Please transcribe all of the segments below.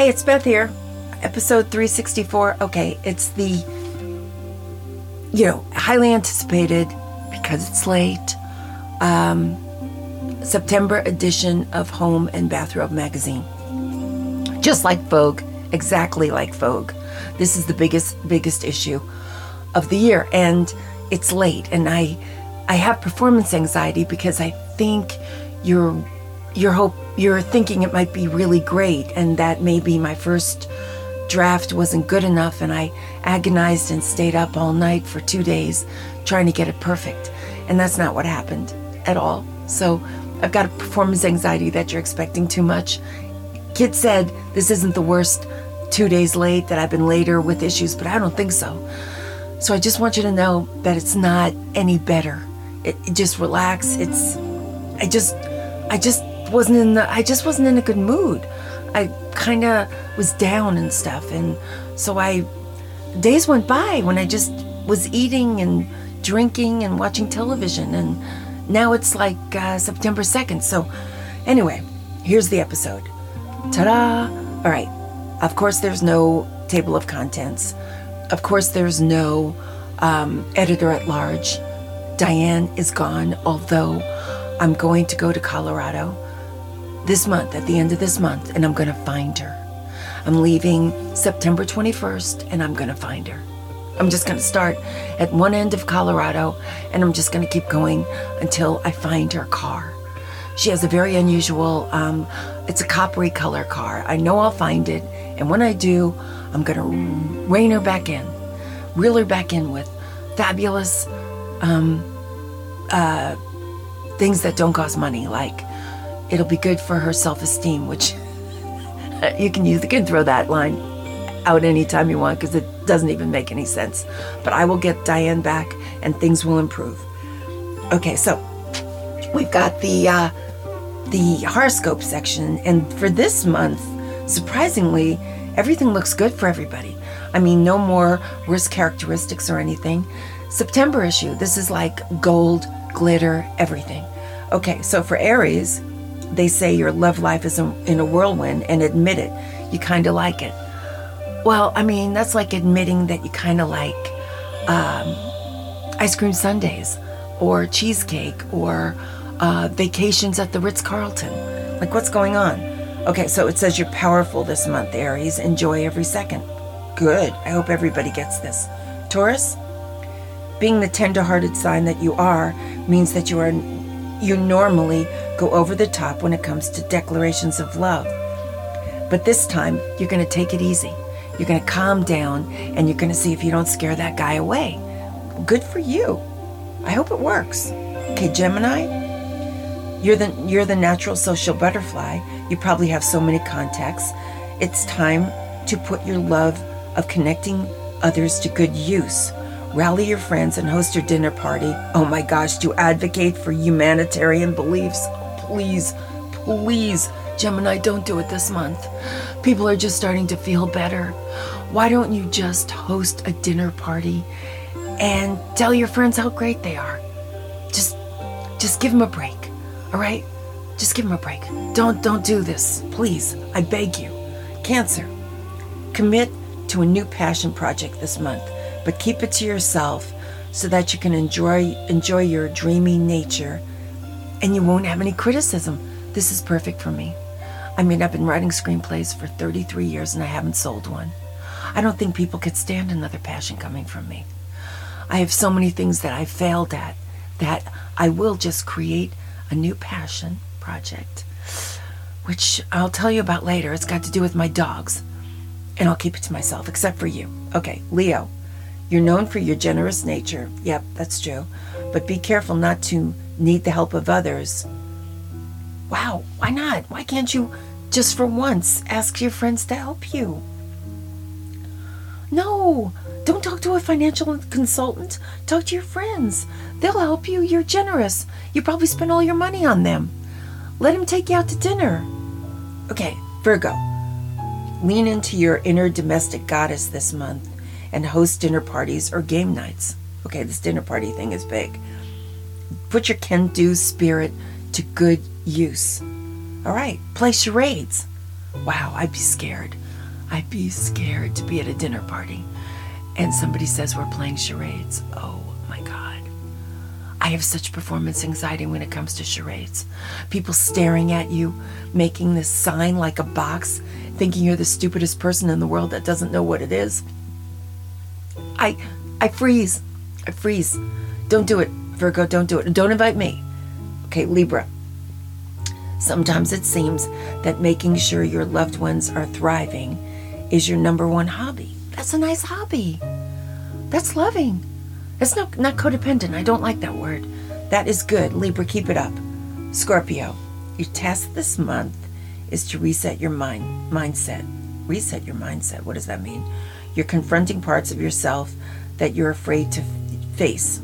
Hey, it's Beth here. Episode 364. Okay, it's the, you know, highly anticipated because it's late, um, September edition of Home and Bathrobe magazine. Just like Vogue, exactly like Vogue. This is the biggest, biggest issue of the year, and it's late, and I, I have performance anxiety because I think you're, you're hope you're thinking it might be really great, and that maybe my first draft wasn't good enough, and I agonized and stayed up all night for two days trying to get it perfect. And that's not what happened at all. So I've got a performance anxiety that you're expecting too much. Kid said this isn't the worst two days late, that I've been later with issues, but I don't think so. So I just want you to know that it's not any better. It, it just relax. It's, I just, I just wasn't in the, I just wasn't in a good mood. I kind of was down and stuff. And so I, days went by when I just was eating and drinking and watching television. And now it's like uh, September 2nd. So anyway, here's the episode. Ta da! All right. Of course, there's no table of contents. Of course, there's no um, editor at large. Diane is gone, although I'm going to go to Colorado this month, at the end of this month, and I'm going to find her. I'm leaving September 21st, and I'm going to find her. I'm just going to start at one end of Colorado, and I'm just going to keep going until I find her car. She has a very unusual, um, it's a coppery color car. I know I'll find it, and when I do, I'm going to rein her back in, reel her back in with fabulous um, uh, things that don't cost money, like it'll be good for her self esteem, which you can use, you can throw that line out anytime you want because it doesn't even make any sense. But I will get Diane back and things will improve. Okay, so we've got the uh, the horoscope section, and for this month, surprisingly, everything looks good for everybody. I mean, no more worst characteristics or anything. September issue, this is like gold, glitter, everything. Okay, so for Aries, they say your love life is in a whirlwind and admit it. You kind of like it. Well, I mean, that's like admitting that you kind of like um, ice cream sundaes or cheesecake or uh, vacations at the Ritz Carlton. Like, what's going on? Okay, so it says you're powerful this month, Aries. Enjoy every second. Good. I hope everybody gets this. Taurus, being the tender-hearted sign that you are means that you are you normally go over the top when it comes to declarations of love. But this time, you're going to take it easy. You're going to calm down and you're going to see if you don't scare that guy away. Good for you. I hope it works. Okay, Gemini, you're the you're the natural social butterfly. You probably have so many contacts. It's time to put your love of connecting others to good use rally your friends and host your dinner party. Oh my gosh, to advocate for humanitarian beliefs. Please, please, Gemini, don't do it this month. People are just starting to feel better. Why don't you just host a dinner party and tell your friends how great they are? Just just give them a break. All right? Just give them a break. Don't don't do this. Please. I beg you. Cancer. Commit to a new passion project this month but keep it to yourself so that you can enjoy enjoy your dreamy nature and you won't have any criticism. This is perfect for me. I mean, I've been writing screenplays for 33 years and I haven't sold one. I don't think people could stand another passion coming from me. I have so many things that I failed at that I will just create a new passion project, which I'll tell you about later. It's got to do with my dogs, and I'll keep it to myself, except for you. Okay, Leo. You're known for your generous nature. Yep, that's true. But be careful not to need the help of others. Wow, why not? Why can't you just for once ask your friends to help you? No, don't talk to a financial consultant. Talk to your friends. They'll help you. You're generous. You probably spend all your money on them. Let them take you out to dinner. Okay, Virgo. Lean into your inner domestic goddess this month and host dinner parties or game nights. Okay, this dinner party thing is big. Put your can do spirit to good use. All right, play charades. Wow, I'd be scared. I'd be scared to be at a dinner party and somebody says we're playing charades. Oh my God. I have such performance anxiety when it comes to charades. People staring at you, making this sign like a box, thinking you're the stupidest person in the world that doesn't know what it is. I I freeze. I freeze. Don't do it, Virgo, don't do it. Don't invite me. Okay, Libra. Sometimes it seems that making sure your loved ones are thriving is your number one hobby. That's a nice hobby. That's loving. That's not, not codependent. I don't like that word. That is good. Libra, keep it up. Scorpio, your task this month is to reset your mind mindset. Reset your mindset. What does that mean? You're confronting parts of yourself that you're afraid to face.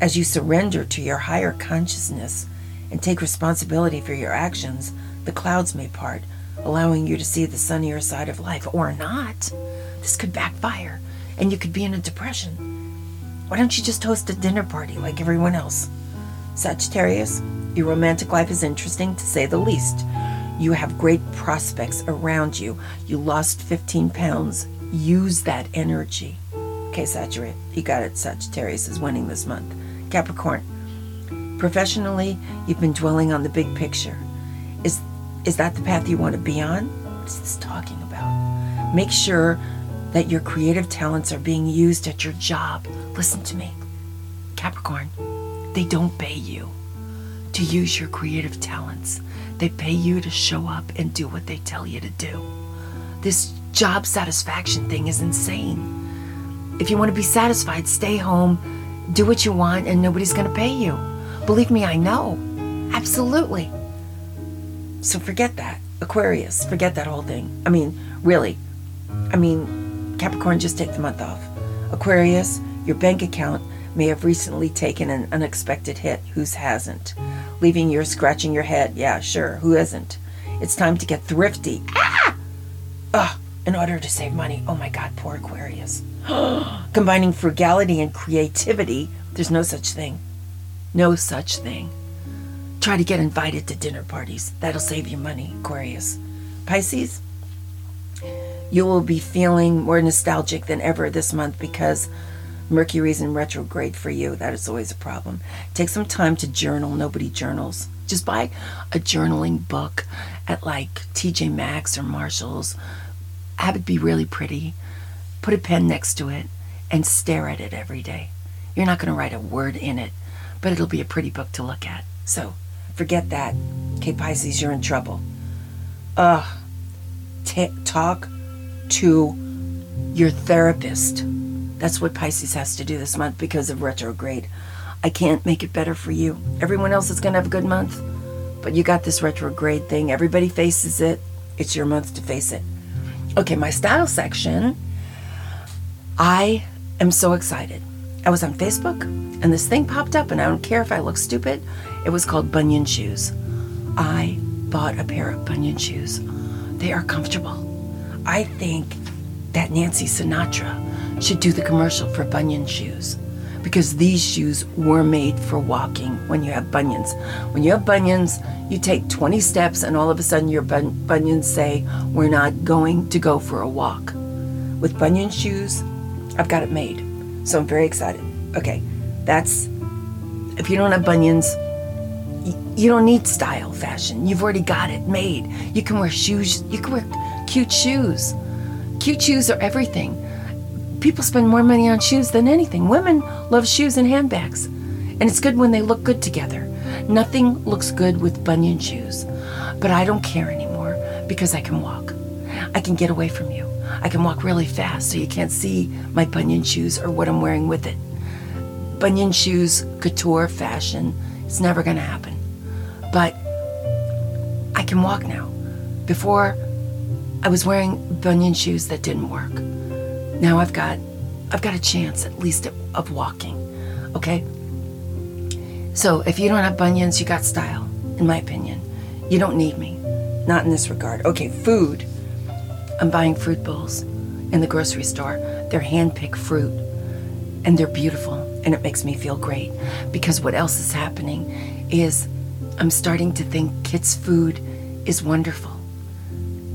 As you surrender to your higher consciousness and take responsibility for your actions, the clouds may part, allowing you to see the sunnier side of life, or not. This could backfire, and you could be in a depression. Why don't you just host a dinner party like everyone else? Sagittarius, your romantic life is interesting to say the least. You have great prospects around you. You lost 15 pounds. Use that energy. Okay, Sagittarius, you got it. Sagittarius is winning this month. Capricorn, professionally, you've been dwelling on the big picture. Is is that the path you want to be on? What is this talking about? Make sure that your creative talents are being used at your job. Listen to me, Capricorn. They don't pay you to use your creative talents. They pay you to show up and do what they tell you to do. This job satisfaction thing is insane. If you want to be satisfied, stay home, do what you want, and nobody's going to pay you. Believe me, I know. Absolutely. So forget that. Aquarius, forget that whole thing. I mean, really. I mean, Capricorn, just take the month off. Aquarius, your bank account may have recently taken an unexpected hit. Whose hasn't? Leaving you scratching your head. Yeah, sure. Who isn't? It's time to get thrifty. Ah! Ugh, in order to save money. Oh my God, poor Aquarius. Combining frugality and creativity, there's no such thing. No such thing. Try to get invited to dinner parties. That'll save you money, Aquarius. Pisces, you will be feeling more nostalgic than ever this month because Mercury's in retrograde for you. That is always a problem. Take some time to journal. Nobody journals. Just buy a journaling book at like TJ Maxx or Marshall's. Have it be really pretty. Put a pen next to it and stare at it every day. You're not going to write a word in it, but it'll be a pretty book to look at. So forget that. Okay, Pisces, you're in trouble. Ugh. T- talk to your therapist. That's what Pisces has to do this month because of retrograde. I can't make it better for you. Everyone else is going to have a good month, but you got this retrograde thing. Everybody faces it. It's your month to face it. Okay, my style section. I am so excited. I was on Facebook and this thing popped up, and I don't care if I look stupid. It was called Bunyan Shoes. I bought a pair of Bunyan shoes. They are comfortable. I think that Nancy Sinatra should do the commercial for Bunyan shoes because these shoes were made for walking when you have bunions. When you have bunions, you take 20 steps and all of a sudden your bun- bunions say, We're not going to go for a walk. With Bunyan shoes, I've got it made. So I'm very excited. Okay, that's if you don't have bunions, you don't need style fashion. You've already got it made. You can wear shoes, you can wear cute shoes. Cute shoes are everything. People spend more money on shoes than anything. Women love shoes and handbags. And it's good when they look good together. Nothing looks good with bunion shoes. But I don't care anymore because I can walk. I can get away from you. I can walk really fast so you can't see my bunion shoes or what I'm wearing with it. Bunion shoes, couture, fashion, it's never going to happen. But I can walk now. Before, I was wearing bunion shoes that didn't work. Now I've got I've got a chance at least of walking. Okay? So if you don't have bunions, you got style, in my opinion. You don't need me. Not in this regard. Okay, food. I'm buying fruit bowls in the grocery store. They're hand-picked fruit and they're beautiful and it makes me feel great because what else is happening is I'm starting to think kids' food is wonderful.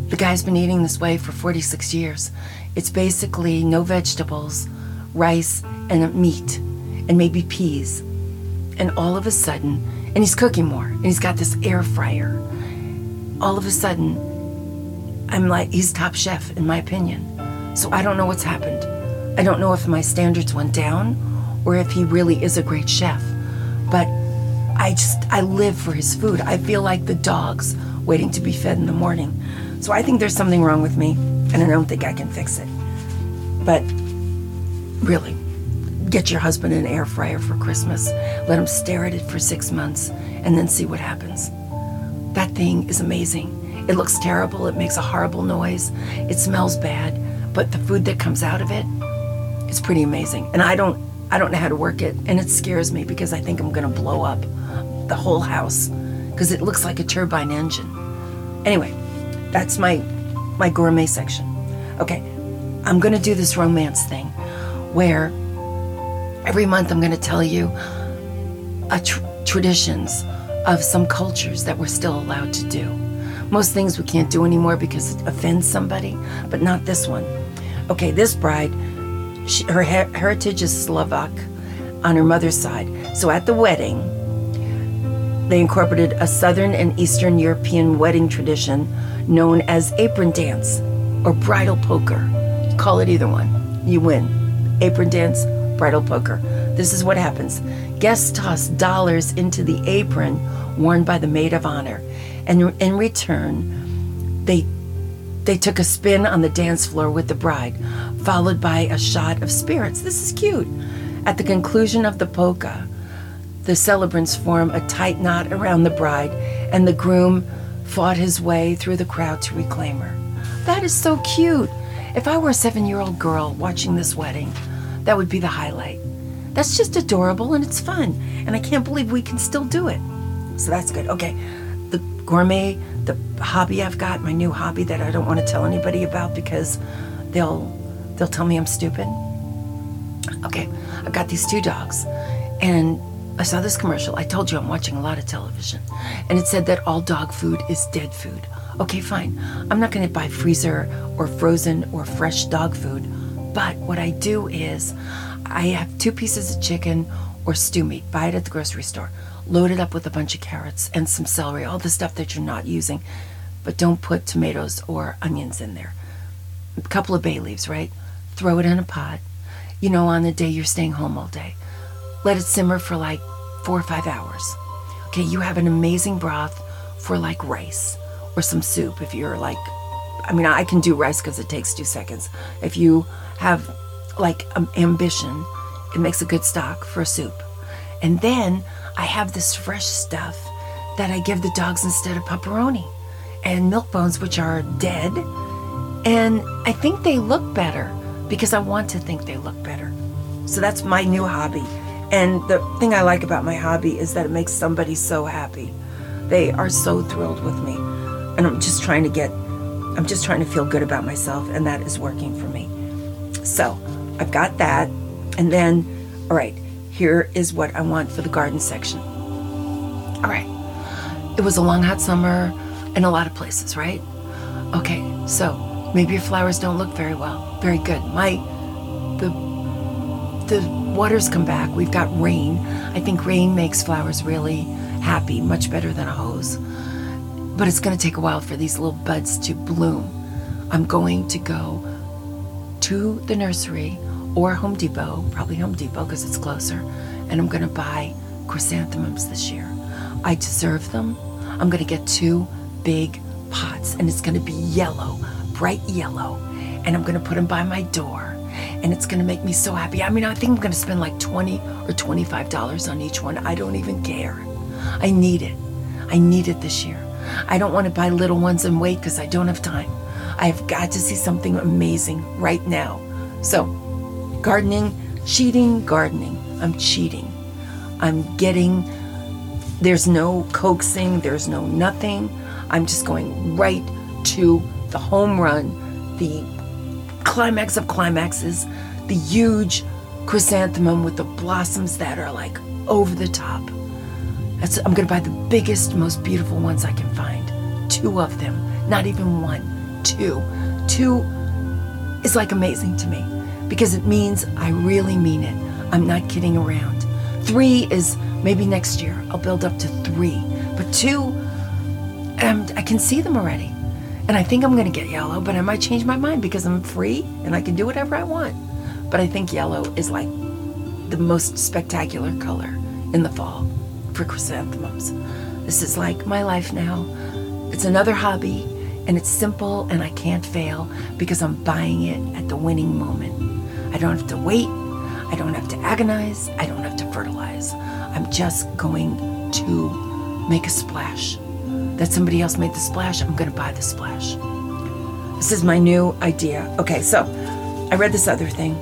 The guy's been eating this way for 46 years. It's basically no vegetables, rice, and meat, and maybe peas. And all of a sudden, and he's cooking more, and he's got this air fryer. All of a sudden, I'm like, he's top chef, in my opinion. So I don't know what's happened. I don't know if my standards went down or if he really is a great chef. But I just, I live for his food. I feel like the dogs waiting to be fed in the morning. So I think there's something wrong with me, and I don't think I can fix it. But really, get your husband an air fryer for Christmas. Let him stare at it for six months, and then see what happens. That thing is amazing. It looks terrible. It makes a horrible noise. It smells bad, but the food that comes out of it, it's pretty amazing. And I don't, I don't know how to work it, and it scares me because I think I'm going to blow up the whole house because it looks like a turbine engine. Anyway, that's my my gourmet section. Okay, I'm going to do this romance thing where every month I'm going to tell you a tr- traditions of some cultures that we're still allowed to do. Most things we can't do anymore because it offends somebody, but not this one. Okay, this bride, she, her her heritage is Slovak on her mother's side. So at the wedding, they incorporated a Southern and Eastern European wedding tradition known as apron dance or bridal polka. Call it either one. You win. Apron dance, bridal polka. This is what happens guests toss dollars into the apron worn by the maid of honor, and in return, they they took a spin on the dance floor with the bride, followed by a shot of spirits. This is cute. At the conclusion of the polka, the celebrants form a tight knot around the bride, and the groom fought his way through the crowd to reclaim her. That is so cute. If I were a seven year old girl watching this wedding, that would be the highlight. That's just adorable and it's fun, and I can't believe we can still do it. So that's good. Okay, the gourmet, the hobby I've got, my new hobby that I don't want to tell anybody about because they'll they'll tell me I'm stupid. Okay, I've got these two dogs, and I saw this commercial. I told you I'm watching a lot of television. And it said that all dog food is dead food. Okay, fine. I'm not going to buy freezer or frozen or fresh dog food. But what I do is I have two pieces of chicken or stew meat, buy it at the grocery store, load it up with a bunch of carrots and some celery, all the stuff that you're not using. But don't put tomatoes or onions in there. A couple of bay leaves, right? Throw it in a pot. You know, on the day you're staying home all day. Let it simmer for like four or five hours. Okay, you have an amazing broth for like rice or some soup if you're like, I mean, I can do rice because it takes two seconds. If you have like um, ambition, it makes a good stock for a soup. And then I have this fresh stuff that I give the dogs instead of pepperoni and milk bones, which are dead. And I think they look better because I want to think they look better. So that's my new hobby and the thing I like about my hobby is that it makes somebody so happy. They are so thrilled with me. And I'm just trying to get, I'm just trying to feel good about myself, and that is working for me. So I've got that. And then, all right, here is what I want for the garden section. All right. It was a long, hot summer in a lot of places, right? Okay, so maybe your flowers don't look very well. Very good. My, the waters come back. We've got rain. I think rain makes flowers really happy, much better than a hose. But it's going to take a while for these little buds to bloom. I'm going to go to the nursery or Home Depot, probably Home Depot because it's closer, and I'm going to buy chrysanthemums this year. I deserve them. I'm going to get two big pots, and it's going to be yellow, bright yellow, and I'm going to put them by my door and it's to make me so happy. I mean, I think I'm to spend like 20 or $25 on each one. I don't even care. I need it. I need it this year. I don't want to buy little ones and wait because I don't have time. I've got to see something amazing right now. So, gardening, cheating, gardening. I'm cheating. I'm getting, there's no coaxing, there's no nothing. I'm just going right to the home run, the climax of climaxes, the huge chrysanthemum with the blossoms that are like over the top. That's, I'm to buy the biggest, most beautiful ones I can find. Two of them, not even one. two. Two is like amazing to me because it means I really mean it. I'm not kidding around. Three is maybe next year I'll build up to three, but two, um, I can see them already. And I think I'm going to get yellow, but I might change my mind because I'm free and I can do whatever I want. But I think yellow is like the most spectacular color in the fall for chrysanthemums. This is like my life now. It's another hobby and it's simple and I can't fail because I'm buying it at the winning moment. I don't have to wait. I don't have to agonize. I don't have to fertilize. I'm just going to make a splash. That somebody else made the splash, I'm going to buy the splash. This is my new idea. Okay, so I read this other thing.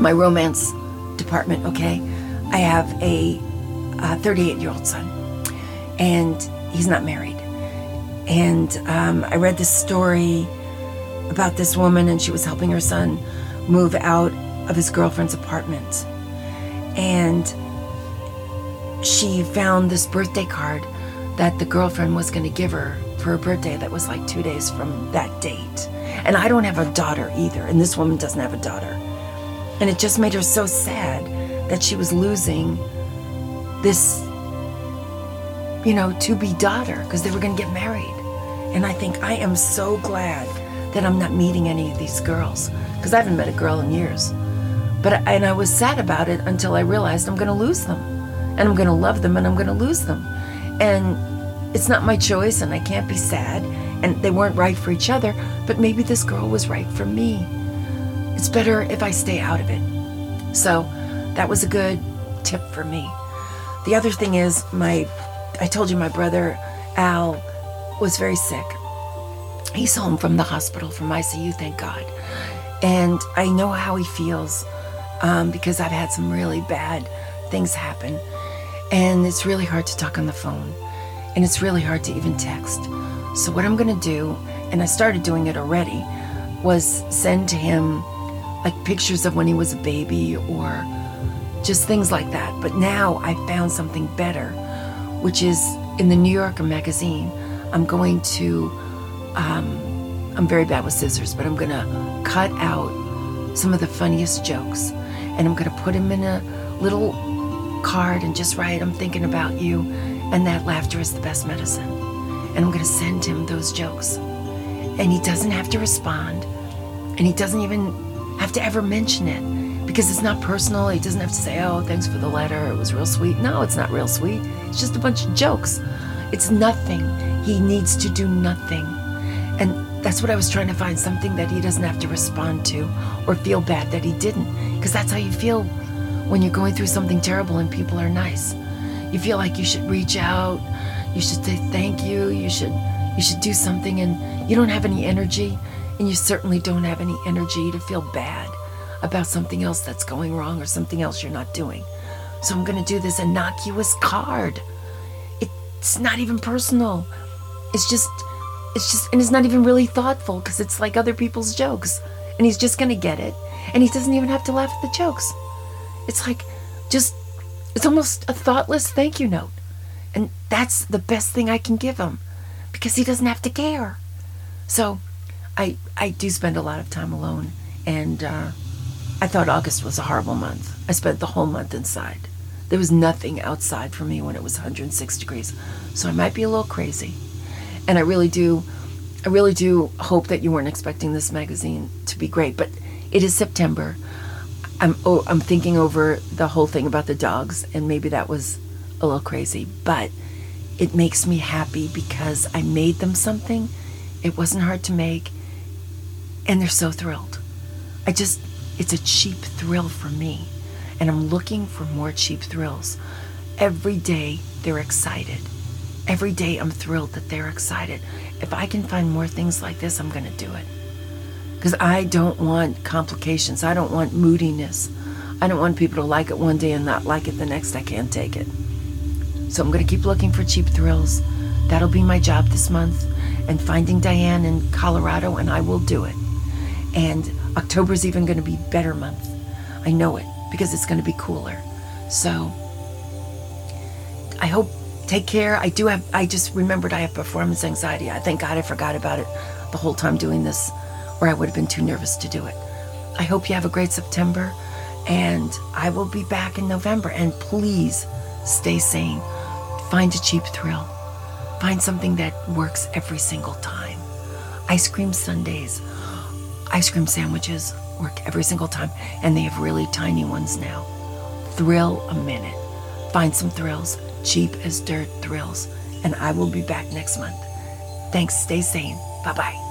My romance department, okay? I have a 38 year old son, and he's not married. And um, I read this story about this woman, and she was helping her son move out of his girlfriend's apartment. And she found this birthday card that the girlfriend was going to give her for her birthday that was like two days from that date. And I don't have a daughter either, and this woman doesn't have a daughter. And it just made her so sad that she was losing this, you know, to be daughter because they were going to get married. And I think I am so glad that I'm not meeting any of these girls because I haven't met a girl in years. But and I was sad about it until I realized I'm going to lose them, and I'm going to love them, and I'm going to lose them, and it's not my choice, and I can't be sad. And they weren't right for each other, but maybe this girl was right for me. It's better if I stay out of it. So that was a good tip for me. The other thing is my I told you my brother Al was very sick. He's home from the hospital from ICU, thank God. And I know how he feels um, because I've had some really bad things happen. And it's really hard to talk on the phone. And it's really hard to even text. So, what I'm going to do, and I started doing it already, was send to him like pictures of when he was a baby or just things like that. But now I found something better, which is in the New Yorker magazine. I'm going to, um, I'm very bad with scissors, but I'm going to cut out some of the funniest jokes and I'm going to put them in a little card and just write, I'm thinking about you, and that laughter is the best medicine. And I'm going to send him those jokes. And he doesn't have to respond, and he doesn't even have to ever mention it because it's not personal. He doesn't have to say, Oh, thanks for the letter. It was real sweet. No, it's not real sweet. It's just a bunch of jokes. It's nothing. He needs to do nothing. And that's what I was trying to find something that he doesn't have to respond to or feel bad that he didn't. Because that's how you feel when you're going through something terrible and people are nice. You feel like you should reach out, you should say thank you, you should you should do something and you don't have any energy and you certainly don't have any energy to feel bad about something else that's going wrong or something else you're not doing. So I'm going to do this innocuous card. It's not even personal. It's just it's just and it's not even really thoughtful because it's like other people's jokes and he's just going to get it and he doesn't even have to laugh at the jokes. It's like just it's almost a thoughtless thank you note. And that's the best thing I can give him because he doesn't have to care. So I I do spend a lot of time alone and uh, I thought August was a horrible month. I spent the whole month inside. There was nothing outside for me when it was 106 degrees. So I might be a little crazy. And I really do I really do hope that you weren't expecting this magazine to be great, but it is September. I'm oh, I'm thinking over the whole thing about the dogs, and maybe that was a little crazy, but it makes me happy because I made them something. It wasn't hard to make, and they're so thrilled. I just, it's a cheap thrill for me, and I'm looking for more cheap thrills. Every day they're excited. Every day I'm thrilled that they're excited. If I can find more things like this, I'm going to do it because I don't want complications. I don't want moodiness. I don't want people to like it one day and not like it the next. I can't take it. So I'm going to keep looking for cheap thrills. That'll be my job this month. And finding Diane in Colorado, and I will do it. And October's even going to be better month. I know it because it's going to be cooler. So I hope take care. I do have I just remembered I have performance anxiety. I thank God I forgot about it the whole time doing this, or I would have been too nervous to do it. I hope you have a great September, and I will be back in November. And please stay sane. Find a cheap thrill. Find something that works every single time. Ice cream sundaes, ice cream sandwiches work every single time, and they have really tiny ones now. Thrill a minute. Find some thrills, cheap as dirt thrills, and I will be back next month. Thanks. Stay sane. Bye bye.